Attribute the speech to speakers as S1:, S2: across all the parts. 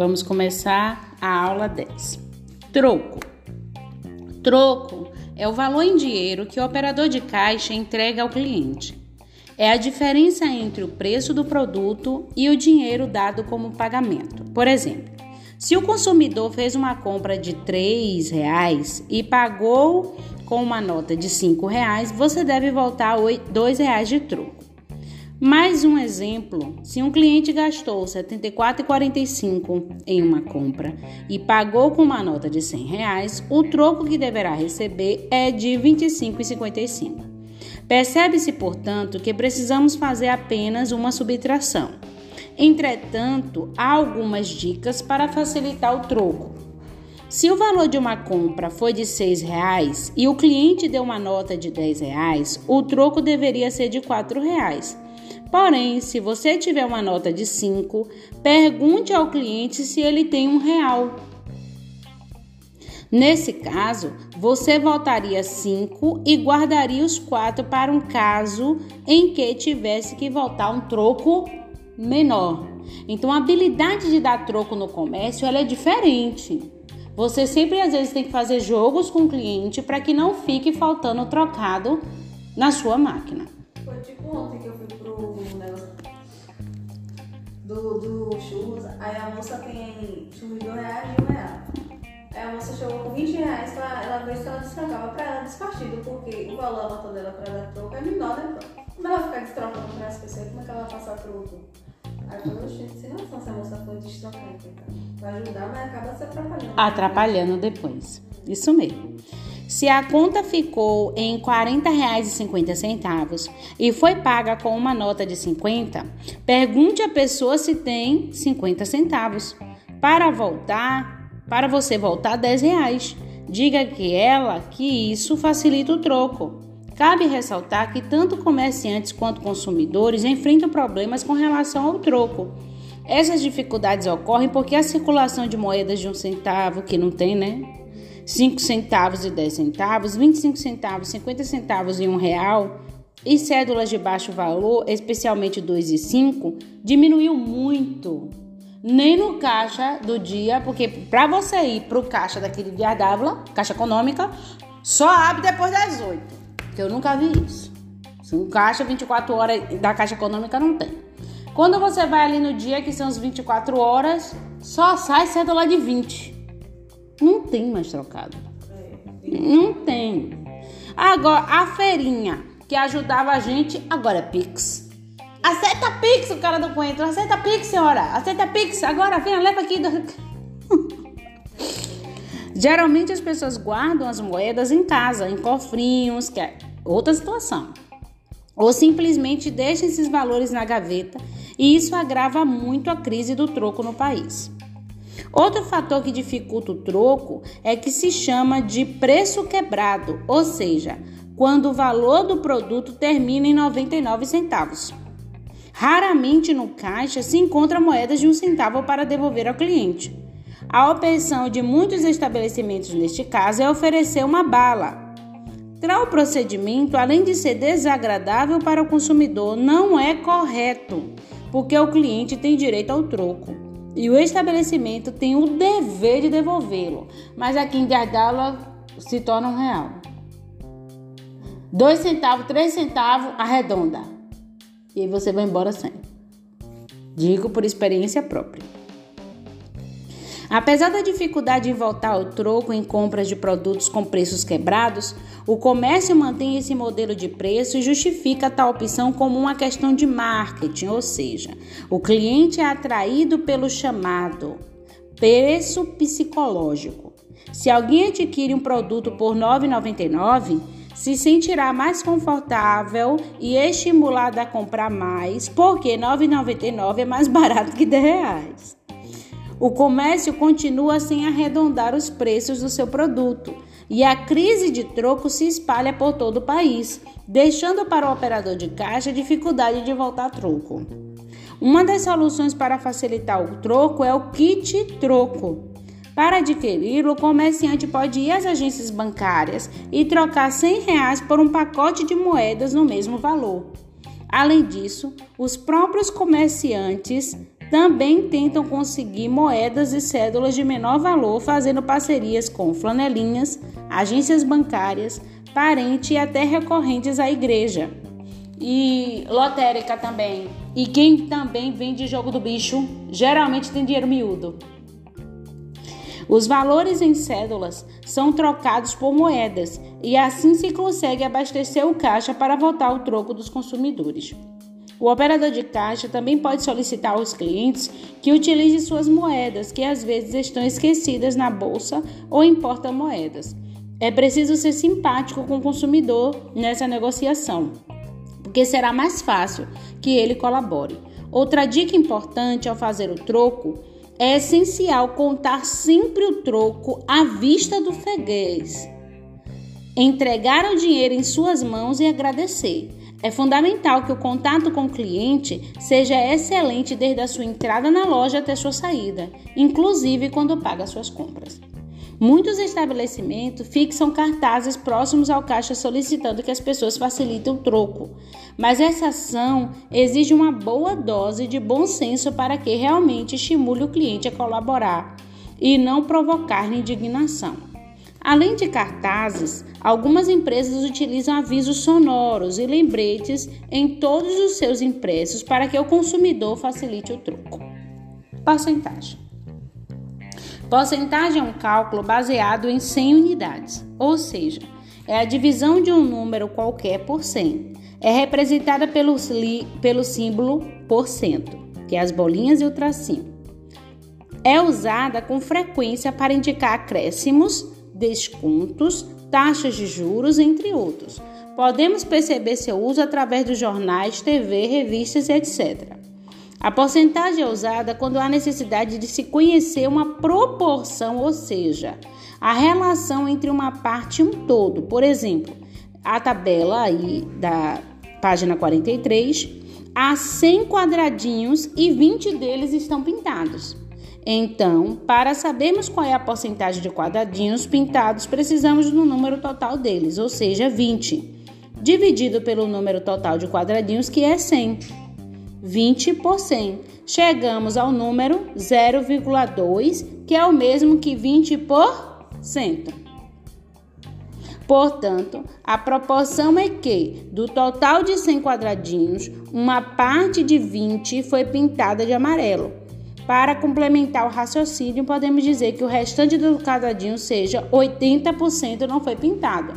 S1: Vamos começar a aula 10. Troco. Troco é o valor em dinheiro que o operador de caixa entrega ao cliente. É a diferença entre o preço do produto e o dinheiro dado como pagamento. Por exemplo, se o consumidor fez uma compra de R$ reais e pagou com uma nota de R$ reais, você deve voltar R$ reais de troco. Mais um exemplo: se um cliente gastou R$ 74,45 em uma compra e pagou com uma nota de 100 reais, o troco que deverá receber é de R$ 25,55. Percebe-se, portanto, que precisamos fazer apenas uma subtração. Entretanto, há algumas dicas para facilitar o troco. Se o valor de uma compra foi de R$ reais e o cliente deu uma nota de R$ reais, o troco deveria ser de R$ reais Porém, se você tiver uma nota de 5, pergunte ao cliente se ele tem um real. Nesse caso, você voltaria 5 e guardaria os 4 para um caso em que tivesse que voltar um troco menor. Então, a habilidade de dar troco no comércio ela é diferente. Você sempre às vezes tem que fazer jogos com o cliente para que não fique faltando trocado na sua máquina.
S2: Foi tipo ontem do, do churros, aí a moça tem churros de 2 reais e 1 real. Aí a moça chegou com 20 reais pra ela ver se ela destrocava pra ela despartido, porque o valor da nota dela pra dar troco é menor, né? Como ela ficar destrocando pra as pessoas, como é que ela vai passar troco? Aí eu falei, gente, sem se a moça for destrocar, então. Vai ajudar, mas acaba se atrapalhando.
S1: Atrapalhando depois. Isso mesmo. Se a conta ficou em R$ 40,50 e foi paga com uma nota de 50, pergunte à pessoa se tem 50 centavos. Para voltar, para você voltar 10 reais. Diga que ela que isso facilita o troco. Cabe ressaltar que tanto comerciantes quanto consumidores enfrentam problemas com relação ao troco. Essas dificuldades ocorrem porque a circulação de moedas de um centavo, que não tem, né? 5 centavos e 10 centavos, 25 centavos, 50 centavos e 1 real e cédulas de baixo valor, especialmente 2 e 5, diminuiu muito. Nem no caixa do dia, porque para você ir para o caixa daquele Via Dávila, caixa econômica, só abre depois das 8. Que eu nunca vi isso. Um caixa 24 horas da caixa econômica não tem. Quando você vai ali no dia, que são as 24 horas, só sai cédula de 20. Não tem mais trocado. Não tem. Agora, a feirinha que ajudava a gente, agora é Pix. Aceita Pix, o cara do coentro. Aceita Pix, senhora. Aceita Pix. Agora, vem, leva aqui. Geralmente as pessoas guardam as moedas em casa, em cofrinhos, que é outra situação. Ou simplesmente deixam esses valores na gaveta e isso agrava muito a crise do troco no país. Outro fator que dificulta o troco é que se chama de preço quebrado, ou seja, quando o valor do produto termina em 99 centavos. Raramente no caixa se encontra moedas de um centavo para devolver ao cliente. A opção de muitos estabelecimentos neste caso é oferecer uma bala. Tal procedimento, além de ser desagradável para o consumidor, não é correto, porque o cliente tem direito ao troco e o estabelecimento tem o dever de devolvê-lo, mas aqui em Diardala se torna um real. Dois centavos, três centavos, arredonda. E aí você vai embora sem. Digo por experiência própria. Apesar da dificuldade em voltar ao troco em compras de produtos com preços quebrados, o comércio mantém esse modelo de preço e justifica tal opção como uma questão de marketing, ou seja, o cliente é atraído pelo chamado preço psicológico. Se alguém adquire um produto por R$ 9,99, se sentirá mais confortável e estimulado a comprar mais, porque R$ 9,99 é mais barato que 10 reais. O comércio continua sem arredondar os preços do seu produto e a crise de troco se espalha por todo o país, deixando para o operador de caixa dificuldade de voltar troco. Uma das soluções para facilitar o troco é o kit troco. Para adquiri-lo, o comerciante pode ir às agências bancárias e trocar 100 reais por um pacote de moedas no mesmo valor. Além disso, os próprios comerciantes também tentam conseguir moedas e cédulas de menor valor, fazendo parcerias com flanelinhas, agências bancárias, parentes e até recorrentes à igreja. E lotérica também. E quem também vende jogo do bicho geralmente tem dinheiro miúdo. Os valores em cédulas são trocados por moedas e assim se consegue abastecer o caixa para voltar o troco dos consumidores. O operador de caixa também pode solicitar aos clientes que utilizem suas moedas, que às vezes estão esquecidas na bolsa ou em porta-moedas. É preciso ser simpático com o consumidor nessa negociação, porque será mais fácil que ele colabore. Outra dica importante ao fazer o troco é essencial contar sempre o troco à vista do freguês. Entregar o dinheiro em suas mãos e agradecer. É fundamental que o contato com o cliente seja excelente desde a sua entrada na loja até sua saída, inclusive quando paga suas compras. Muitos estabelecimentos fixam cartazes próximos ao caixa solicitando que as pessoas facilitem o troco, mas essa ação exige uma boa dose de bom senso para que realmente estimule o cliente a colaborar e não provocar indignação. Além de cartazes, algumas empresas utilizam avisos sonoros e lembretes em todos os seus impressos para que o consumidor facilite o troco. Porcentagem. Porcentagem é um cálculo baseado em 100 unidades, ou seja, é a divisão de um número qualquer por 100. É representada pelo, pelo símbolo por cento, que é as bolinhas e o tracinho. É usada com frequência para indicar acréscimos, descontos, taxas de juros, entre outros. Podemos perceber seu uso através dos jornais, TV, revistas, etc. A porcentagem é usada quando há necessidade de se conhecer uma proporção, ou seja, a relação entre uma parte e um todo. Por exemplo, a tabela aí da página 43, há 100 quadradinhos e 20 deles estão pintados. Então, para sabermos qual é a porcentagem de quadradinhos pintados, precisamos do número total deles, ou seja, 20, dividido pelo número total de quadradinhos, que é 100. 20%. Chegamos ao número 0,2, que é o mesmo que 20%. Portanto, a proporção é que, do total de 100 quadradinhos, uma parte de 20 foi pintada de amarelo. Para complementar o raciocínio, podemos dizer que o restante do quadradinho, seja 80%, não foi pintado.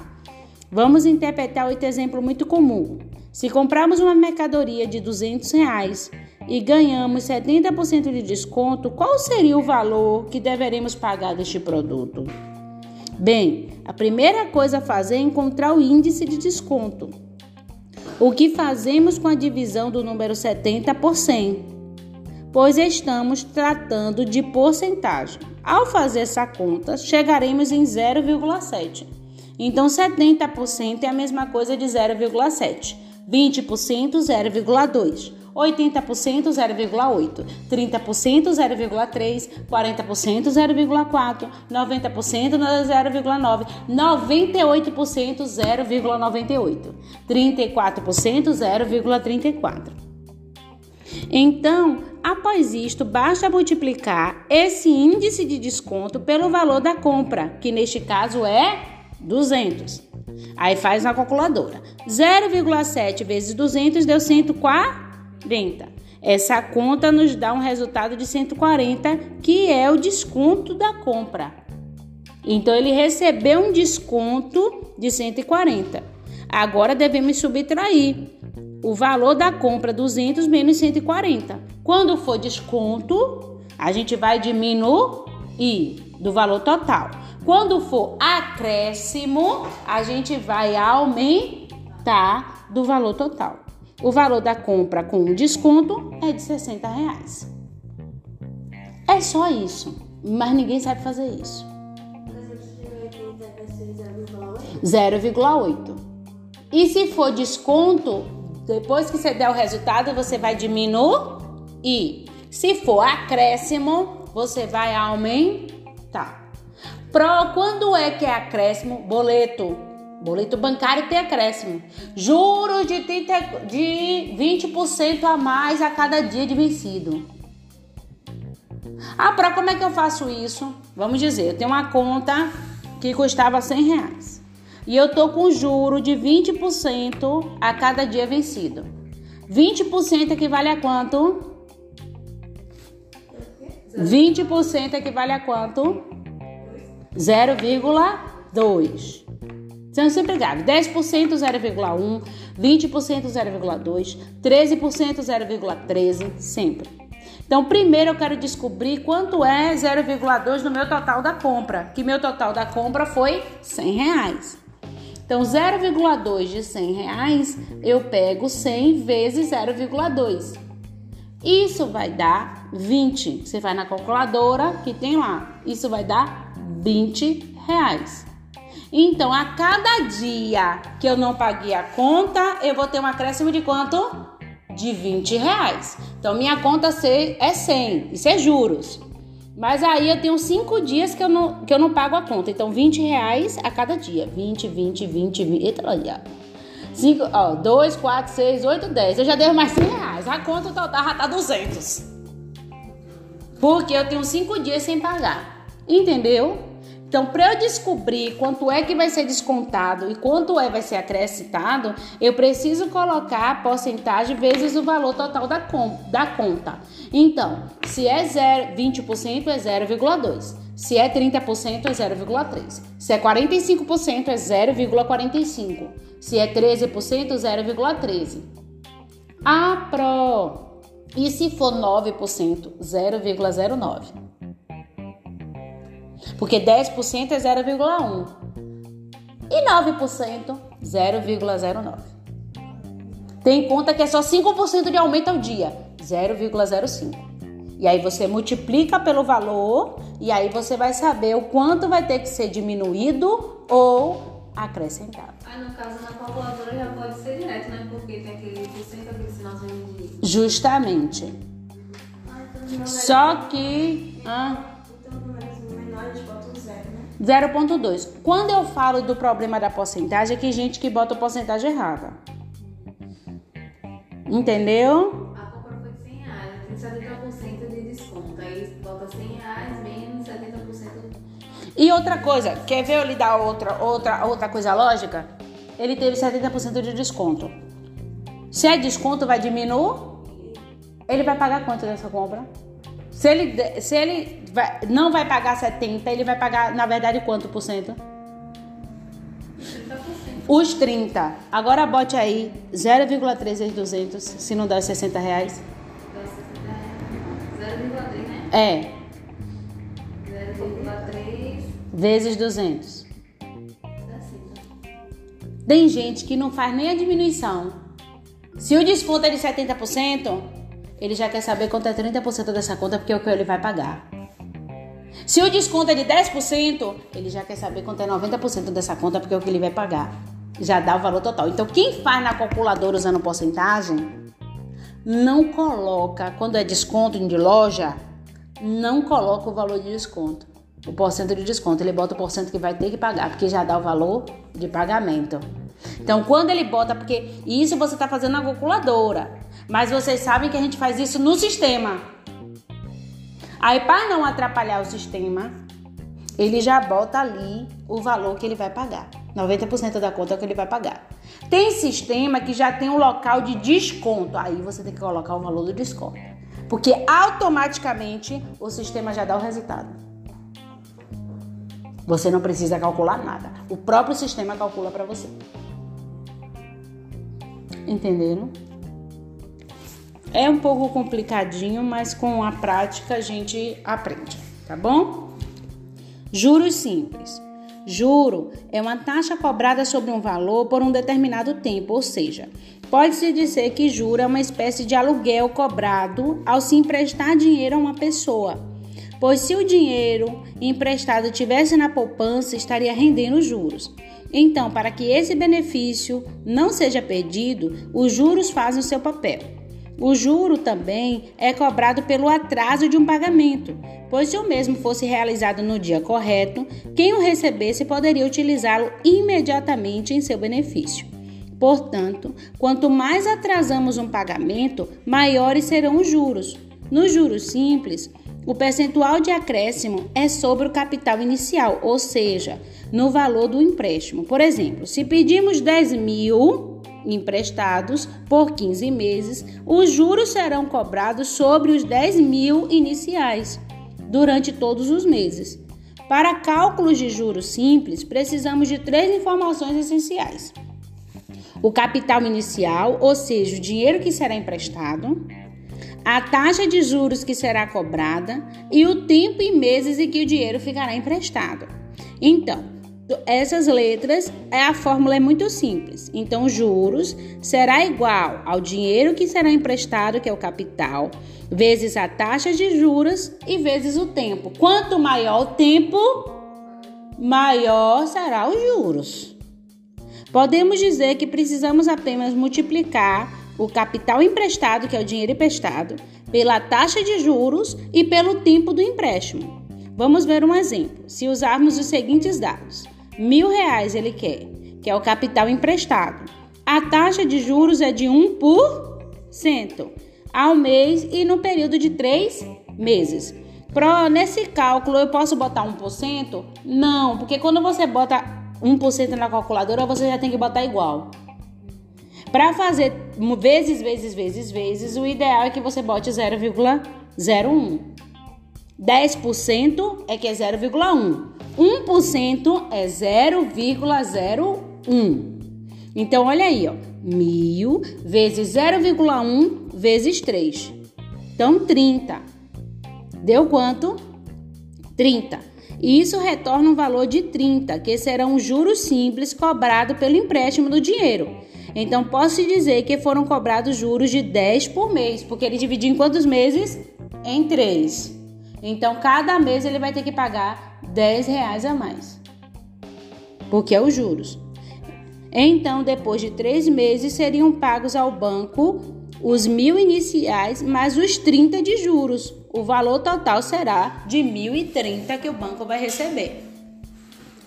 S1: Vamos interpretar outro exemplo muito comum. Se comprarmos uma mercadoria de 200 reais e ganhamos 70% de desconto, qual seria o valor que deveremos pagar deste produto? Bem, a primeira coisa a fazer é encontrar o índice de desconto. O que fazemos com a divisão do número 70 por 100? Pois estamos tratando de porcentagem. Ao fazer essa conta, chegaremos em 0,7. Então, 70% é a mesma coisa de 0,7. 20% 0,2, 80% 0,8, 30% 0,3, 40% 0,4, 90% 0,9, 98% 0,98, 34% 0,34. Então, após isto, basta multiplicar esse índice de desconto pelo valor da compra, que neste caso é 200. Aí faz na calculadora. 0,7 vezes 200 deu 140. Essa conta nos dá um resultado de 140, que é o desconto da compra. Então ele recebeu um desconto de 140. Agora devemos subtrair o valor da compra 200 menos 140. Quando for desconto, a gente vai diminuir do valor total. Quando for acréscimo, a gente vai aumentar do valor total. O valor da compra com desconto é de 60 reais. É só isso, mas ninguém sabe fazer isso. 0,8. E se for desconto, depois que você der o resultado, você vai diminuir. Se for acréscimo, você vai aumentar. Pro, quando é que é acréscimo? Boleto. Boleto bancário tem acréscimo. Juros de, 30, de 20% a mais a cada dia de vencido. Ah, para como é que eu faço isso? Vamos dizer, eu tenho uma conta que custava 100 reais e eu tô com juro de 20% a cada dia vencido. 20% equivale a quanto? 20% equivale a quanto? 0,2. Sendo sempre grave. 10% 0,1, 20% 0,2, 13% 0,13, sempre. Então, primeiro eu quero descobrir quanto é 0,2 no meu total da compra, que meu total da compra foi 100 reais. Então, 0,2 de 100 reais, eu pego 100 vezes 0,2. Isso vai dar 20. Você vai na calculadora que tem lá. Isso vai dar 20 reais. Então, a cada dia que eu não paguei a conta, eu vou ter um acréscimo de quanto? De 20 reais. Então, minha conta é 100. Isso é juros. Mas aí eu tenho cinco dias que eu não, que eu não pago a conta. Então, 20 reais a cada dia. 20, 20, 20, 20. Eita, olha. 5, ó, 2, 4, 6, 8, 10. Eu já devo mais 100 reais. A conta total já tá 200. Porque eu tenho cinco dias sem pagar. Entendeu? Então, para eu descobrir quanto é que vai ser descontado e quanto é vai ser acrescentado, eu preciso colocar a porcentagem vezes o valor total da, com, da conta. Então, se é 0, 20% é 0,2. Se é 30% é 0,3. Se é 45% é 0,45. Se é 13% 0,13. Ah, pro. E se for 9%, 0,09. Porque 10% é 0,1 e 9% 0,09. Tem conta que é só 5% de aumento ao dia, 0,05. E aí você multiplica pelo valor e aí você vai saber o quanto vai ter que ser diminuído ou acrescentado.
S2: Aí no caso na calculadora já pode ser direto, né? Porque tem aquele porcento, aquele sinalzinho de.
S1: Justamente.
S2: então
S1: Só que. Ah, 0,2. Quando eu falo do problema da porcentagem, é que gente que bota a porcentagem errada. Entendeu?
S2: A compra foi de 100 reais, tem 70% de desconto. Aí bota 100 reais menos 70%.
S1: E outra coisa, quer ver eu lhe dar outra, outra, outra coisa lógica? Ele teve 70% de desconto. Se é desconto, vai diminuir? Ele vai pagar quanto dessa compra? Se ele, se ele vai, não vai pagar 70, ele vai pagar, na verdade, quanto por cento?
S2: 30%.
S1: Os 30. Agora bote aí 0,3 vezes 200, se não dá os 60 reais.
S2: Dá 60 reais. 0,3, né?
S1: É,
S2: 0,3
S1: vezes 200.
S2: dá 5.
S1: Tem gente que não faz nem a diminuição. Se o desconto é de 70%, ele já quer saber quanto é 30% dessa conta, porque é o que ele vai pagar. Se o desconto é de 10%, ele já quer saber quanto é 90% dessa conta, porque é o que ele vai pagar. Já dá o valor total. Então, quem faz na calculadora usando porcentagem, não coloca, quando é desconto de loja, não coloca o valor de desconto. O porcento de desconto, ele bota o porcento que vai ter que pagar, porque já dá o valor de pagamento. Então, quando ele bota, porque isso você está fazendo na calculadora. Mas vocês sabem que a gente faz isso no sistema. Aí, para não atrapalhar o sistema, ele já bota ali o valor que ele vai pagar. 90% da conta que ele vai pagar. Tem sistema que já tem um local de desconto. Aí você tem que colocar o valor do desconto. Porque automaticamente o sistema já dá o resultado. Você não precisa calcular nada. O próprio sistema calcula para você. Entenderam? É um pouco complicadinho, mas com a prática a gente aprende, tá bom? Juros simples. Juro é uma taxa cobrada sobre um valor por um determinado tempo, ou seja, pode-se dizer que juro é uma espécie de aluguel cobrado ao se emprestar dinheiro a uma pessoa. Pois se o dinheiro emprestado tivesse na poupança, estaria rendendo juros. Então, para que esse benefício não seja perdido, os juros fazem o seu papel. O juro também é cobrado pelo atraso de um pagamento, pois se o mesmo fosse realizado no dia correto, quem o recebesse poderia utilizá-lo imediatamente em seu benefício. Portanto, quanto mais atrasamos um pagamento, maiores serão os juros. Nos juros simples, o percentual de acréscimo é sobre o capital inicial, ou seja, no valor do empréstimo. Por exemplo, se pedimos 10 mil emprestados por 15 meses, os juros serão cobrados sobre os 10 mil iniciais durante todos os meses. Para cálculos de juros simples, precisamos de três informações essenciais: o capital inicial, ou seja, o dinheiro que será emprestado, a taxa de juros que será cobrada e o tempo em meses em que o dinheiro ficará emprestado. Então, essas letras, é a fórmula é muito simples. Então, juros será igual ao dinheiro que será emprestado, que é o capital, vezes a taxa de juros e vezes o tempo. Quanto maior o tempo, maior será os juros. Podemos dizer que precisamos apenas multiplicar o capital emprestado, que é o dinheiro emprestado, pela taxa de juros e pelo tempo do empréstimo. Vamos ver um exemplo. Se usarmos os seguintes dados: mil reais ele quer, que é o capital emprestado. A taxa de juros é de 1% ao mês e no período de três meses. Pro, nesse cálculo eu posso botar 1%? Não, porque quando você bota 1% na calculadora, você já tem que botar igual. Para fazer vezes, vezes, vezes, vezes, o ideal é que você bote 0,01. 10% é que é 0,1. 1% é 0,01. Então, olha aí, ó. 1000 vezes 0,1 vezes 3. Então, 30. Deu quanto? 30. E isso retorna um valor de 30, que serão os juros simples cobrados pelo empréstimo do dinheiro. Então, posso dizer que foram cobrados juros de 10 por mês, porque ele dividiu em quantos meses? Em 3. Então, cada mês ele vai ter que pagar 10 reais a mais, porque é os juros. Então, depois de três meses, seriam pagos ao banco os mil iniciais mais os 30 de juros. O valor total será de 1.030 que o banco vai receber.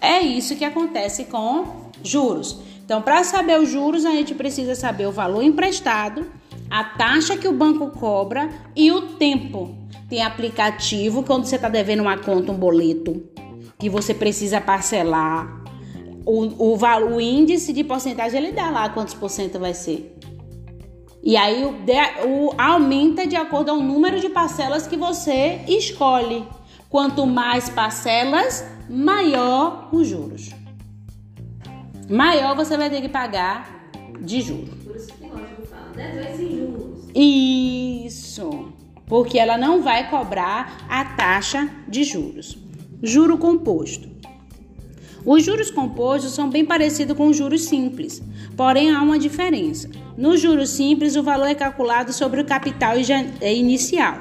S1: É isso que acontece com juros. Então, para saber os juros, a gente precisa saber o valor emprestado, a taxa que o banco cobra e o tempo. Tem aplicativo quando você está devendo uma conta, um boleto, que você precisa parcelar. O, o, o índice de porcentagem ele dá lá quantos por cento vai ser. E aí o, o, aumenta de acordo ao número de parcelas que você escolhe. Quanto mais parcelas, maior os juros maior você vai ter que pagar de juros.
S2: Por isso que lógico fala, 10 vezes sem juros.
S1: Isso, porque ela não vai cobrar a taxa de juros. Juro composto. Os juros compostos são bem parecidos com os juros simples, porém há uma diferença. No juros simples, o valor é calculado sobre o capital é inicial.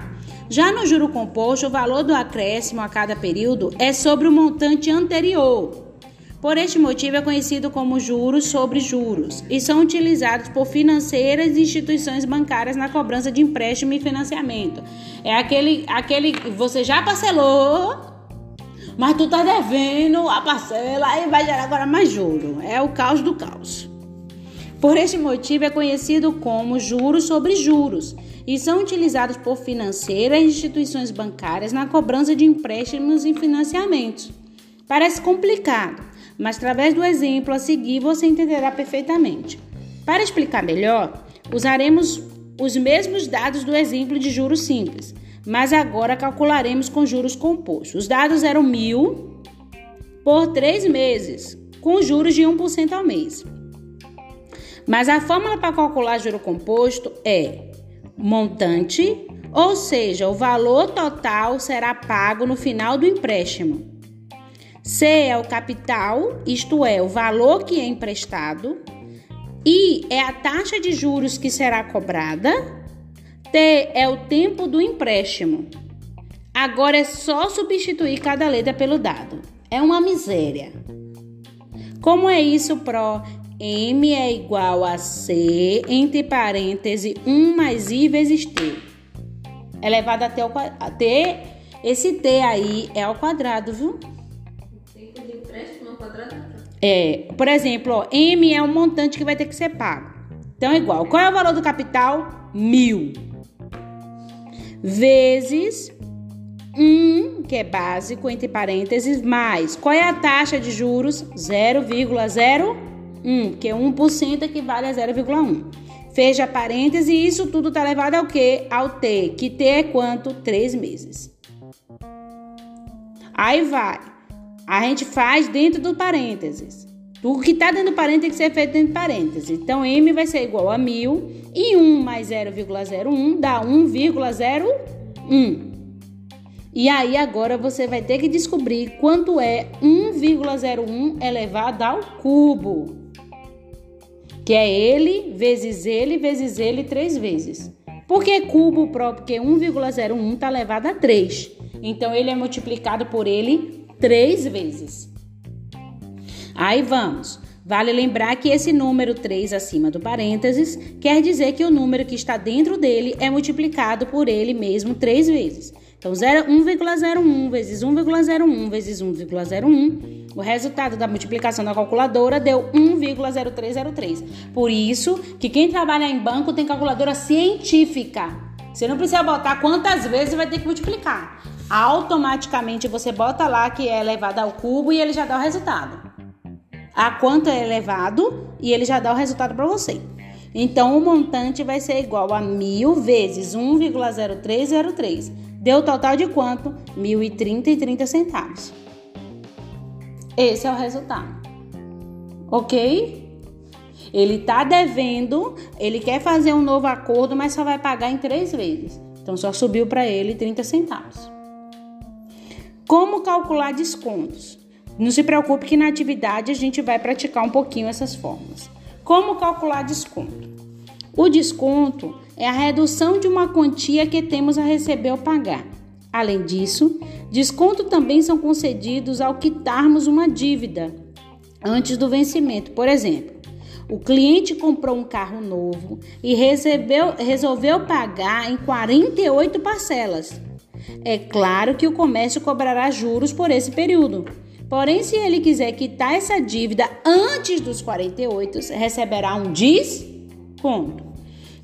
S1: Já no juro composto, o valor do acréscimo a cada período é sobre o montante anterior, por este motivo, é conhecido como juros sobre juros e são utilizados por financeiras e instituições bancárias na cobrança de empréstimo e financiamento. É aquele, aquele você já parcelou, mas tu tá devendo a parcela e vai gerar agora mais juro. É o caos do caos. Por este motivo, é conhecido como juros sobre juros e são utilizados por financeiras e instituições bancárias na cobrança de empréstimos e financiamentos. Parece complicado, mas através do exemplo a seguir você entenderá perfeitamente. Para explicar melhor, usaremos os mesmos dados do exemplo de juros simples, mas agora calcularemos com juros compostos. Os dados eram mil por três meses, com juros de 1% ao mês. Mas a fórmula para calcular juro composto é montante, ou seja, o valor total será pago no final do empréstimo C é o capital, isto é, o valor que é emprestado. I é a taxa de juros que será cobrada. T é o tempo do empréstimo. Agora é só substituir cada letra pelo dado. É uma miséria. Como é isso, Pro? M é igual a C, entre parênteses, 1 mais I vezes T. Elevado até o T. Esse T aí é ao quadrado, viu? É, por exemplo, ó, M é um montante que vai ter que ser pago. Então é igual. Qual é o valor do capital? Mil. Vezes 1, que é básico, entre parênteses, mais. Qual é a taxa de juros? 0,01, que é 1% equivale a 0,1. Fecha parênteses isso tudo está levado ao quê? Ao T, que T é quanto? 3 meses. Aí vai. A gente faz dentro do parênteses. O que está dentro do parênteses tem que ser feito dentro do parênteses. Então, M vai ser igual a 1000 e 1 mais 0,01 dá 1,01. E aí agora você vai ter que descobrir quanto é 1,01 elevado ao cubo. Que é ele vezes ele vezes ele três vezes. Por que cubo próprio? Porque 1,01 está elevado a 3. Então ele é multiplicado por ele três vezes. Aí vamos. Vale lembrar que esse número 3 acima do parênteses quer dizer que o número que está dentro dele é multiplicado por ele mesmo três vezes. Então, 1,01 vezes 1,01 vezes 1,01, o resultado da multiplicação da calculadora deu 1,0303. Por isso que quem trabalha em banco tem calculadora científica. Você não precisa botar quantas vezes vai ter que multiplicar. Automaticamente você bota lá que é elevado ao cubo e ele já dá o resultado a quanto é elevado e ele já dá o resultado para você. Então, o montante vai ser igual a 1.000 vezes 1,0303. Deu o total de quanto? 1.030 e 30 centavos. Esse é o resultado. Ok? Ele está devendo, ele quer fazer um novo acordo, mas só vai pagar em três vezes. Então, só subiu para ele 30 centavos. Como calcular descontos? Não se preocupe que na atividade a gente vai praticar um pouquinho essas formas. Como calcular desconto? O desconto é a redução de uma quantia que temos a receber ou pagar. Além disso, desconto também são concedidos ao quitarmos uma dívida antes do vencimento. Por exemplo, o cliente comprou um carro novo e recebeu, resolveu pagar em 48 parcelas. É claro que o comércio cobrará juros por esse período Porém, se ele quiser quitar essa dívida antes dos 48, receberá um desconto.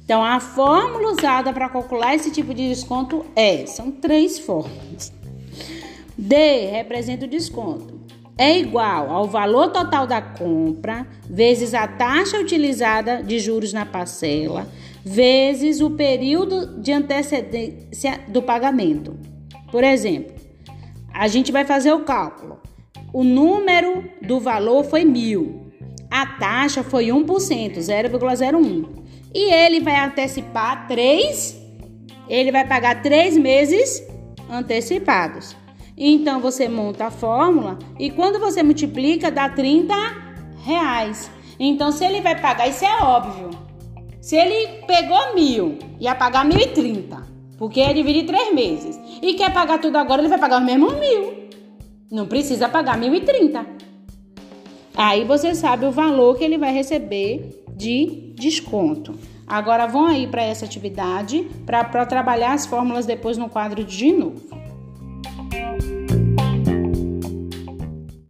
S1: Então, a fórmula usada para calcular esse tipo de desconto é: são três fórmulas. D representa o desconto. É igual ao valor total da compra vezes a taxa utilizada de juros na parcela vezes o período de antecedência do pagamento. Por exemplo, a gente vai fazer o cálculo. O número do valor foi mil. A taxa foi 1%, 0,01. E ele vai antecipar três. Ele vai pagar três meses antecipados. Então você monta a fórmula e quando você multiplica dá 30 reais. Então se ele vai pagar, isso é óbvio. Se ele pegou mil, ia pagar mil e trinta, porque é dividir três meses. E quer pagar tudo agora, ele vai pagar o mesmo mil. Não precisa pagar 1.030. Aí você sabe o valor que ele vai receber de desconto. Agora vão aí para essa atividade para trabalhar as fórmulas depois no quadro de novo.